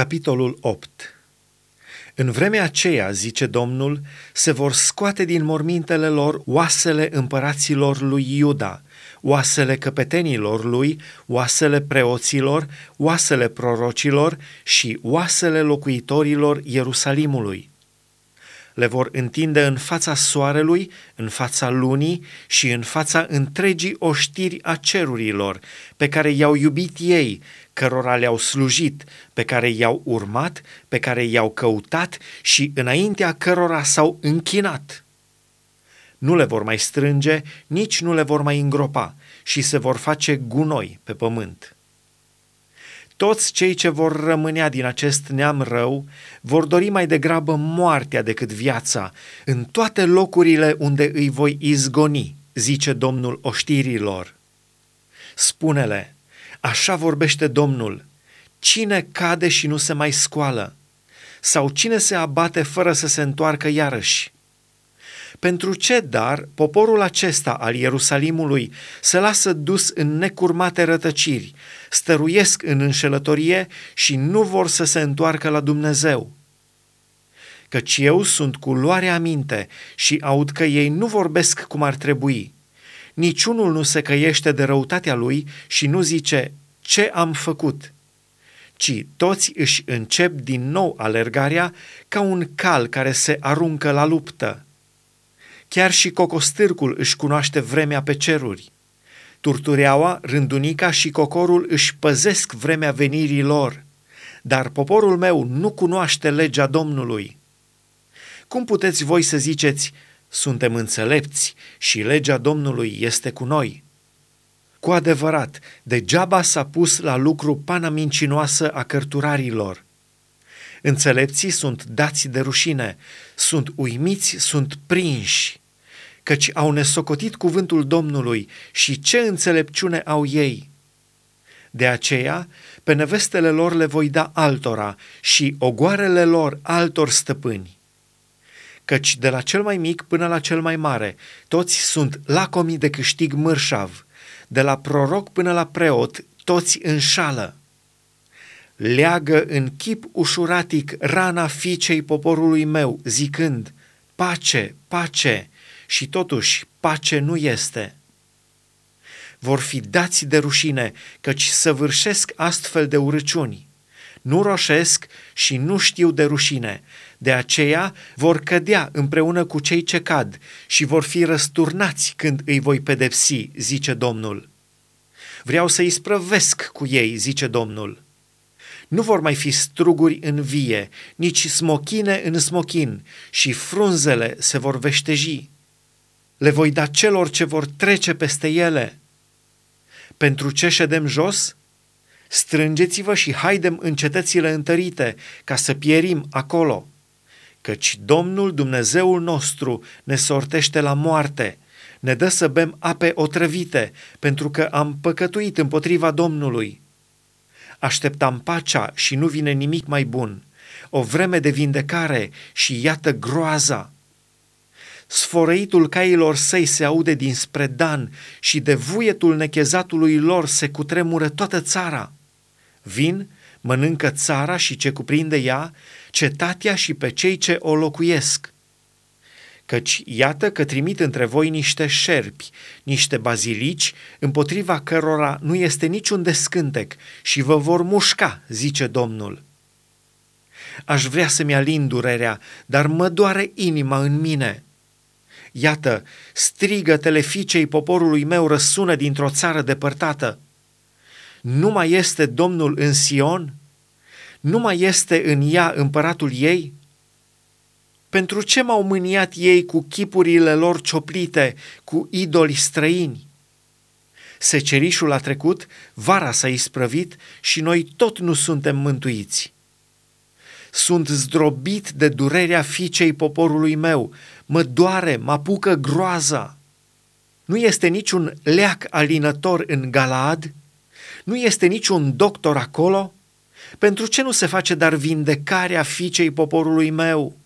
Capitolul 8 În vremea aceea, zice Domnul, se vor scoate din mormintele lor oasele împăraților lui Iuda, oasele căpetenilor lui, oasele preoților, oasele prorocilor și oasele locuitorilor Ierusalimului le vor întinde în fața soarelui, în fața lunii și în fața întregii oștiri a cerurilor, pe care i-au iubit ei, cărora le-au slujit, pe care i-au urmat, pe care i-au căutat și înaintea cărora s-au închinat. Nu le vor mai strânge, nici nu le vor mai îngropa și se vor face gunoi pe pământ. Toți cei ce vor rămânea din acest neam rău vor dori mai degrabă moartea decât viața în toate locurile unde îi voi izgoni, zice Domnul oștirilor. Spune-le, așa vorbește Domnul, cine cade și nu se mai scoală? Sau cine se abate fără să se întoarcă iarăși? Pentru ce dar poporul acesta al Ierusalimului se lasă dus în necurmate rătăciri, stăruiesc în înșelătorie și nu vor să se întoarcă la Dumnezeu? Căci eu sunt cu luare aminte și aud că ei nu vorbesc cum ar trebui. Niciunul nu se căiește de răutatea lui și nu zice, ce am făcut? ci toți își încep din nou alergarea ca un cal care se aruncă la luptă. Chiar și cocostârcul își cunoaște vremea pe ceruri. Turtureaua, rândunica și cocorul își păzesc vremea venirii lor, dar poporul meu nu cunoaște legea Domnului. Cum puteți voi să ziceți, suntem înțelepți și legea Domnului este cu noi? Cu adevărat, degeaba s-a pus la lucru pana mincinoasă a cărturarilor. Înțelepții sunt dați de rușine, sunt uimiți, sunt prinși căci au nesocotit cuvântul Domnului și ce înțelepciune au ei. De aceea, pe nevestele lor le voi da altora și ogoarele lor altor stăpâni. Căci de la cel mai mic până la cel mai mare, toți sunt lacomi de câștig mărșav, de la proroc până la preot, toți înșală. Leagă în chip ușuratic rana fiicei poporului meu, zicând, pace, pace, și totuși pace nu este. Vor fi dați de rușine, căci săvârșesc astfel de urăciuni. Nu roșesc și nu știu de rușine, de aceea vor cădea împreună cu cei ce cad și vor fi răsturnați când îi voi pedepsi, zice Domnul. Vreau să-i sprăvesc cu ei, zice Domnul. Nu vor mai fi struguri în vie, nici smochine în smochin și frunzele se vor veșteji le voi da celor ce vor trece peste ele. Pentru ce ședem jos? Strângeți-vă și haidem în cetățile întărite, ca să pierim acolo. Căci Domnul Dumnezeul nostru ne sortește la moarte, ne dă să bem ape otrăvite, pentru că am păcătuit împotriva Domnului. Așteptam pacea și nu vine nimic mai bun, o vreme de vindecare și iată groaza. Sfărăitul cailor săi se aude dinspre Dan și de vuietul nechezatului lor se cutremură toată țara. Vin, mănâncă țara și ce cuprinde ea, cetatea și pe cei ce o locuiesc. Căci iată că trimit între voi niște șerpi, niște bazilici, împotriva cărora nu este niciun descântec și vă vor mușca, zice Domnul. Aș vrea să-mi alin durerea, dar mă doare inima în mine – Iată, strigătele fiicei poporului meu răsună dintr-o țară depărtată. Nu mai este Domnul în Sion? Nu mai este în ea împăratul ei? Pentru ce m-au mâniat ei cu chipurile lor cioplite, cu idoli străini? Secerișul a trecut, vara s-a isprăvit și noi tot nu suntem mântuiți. Sunt zdrobit de durerea fiicei poporului meu, mă doare, mă apucă groaza. Nu este niciun leac alinător în Galaad? Nu este niciun doctor acolo? Pentru ce nu se face dar vindecarea fiicei poporului meu?'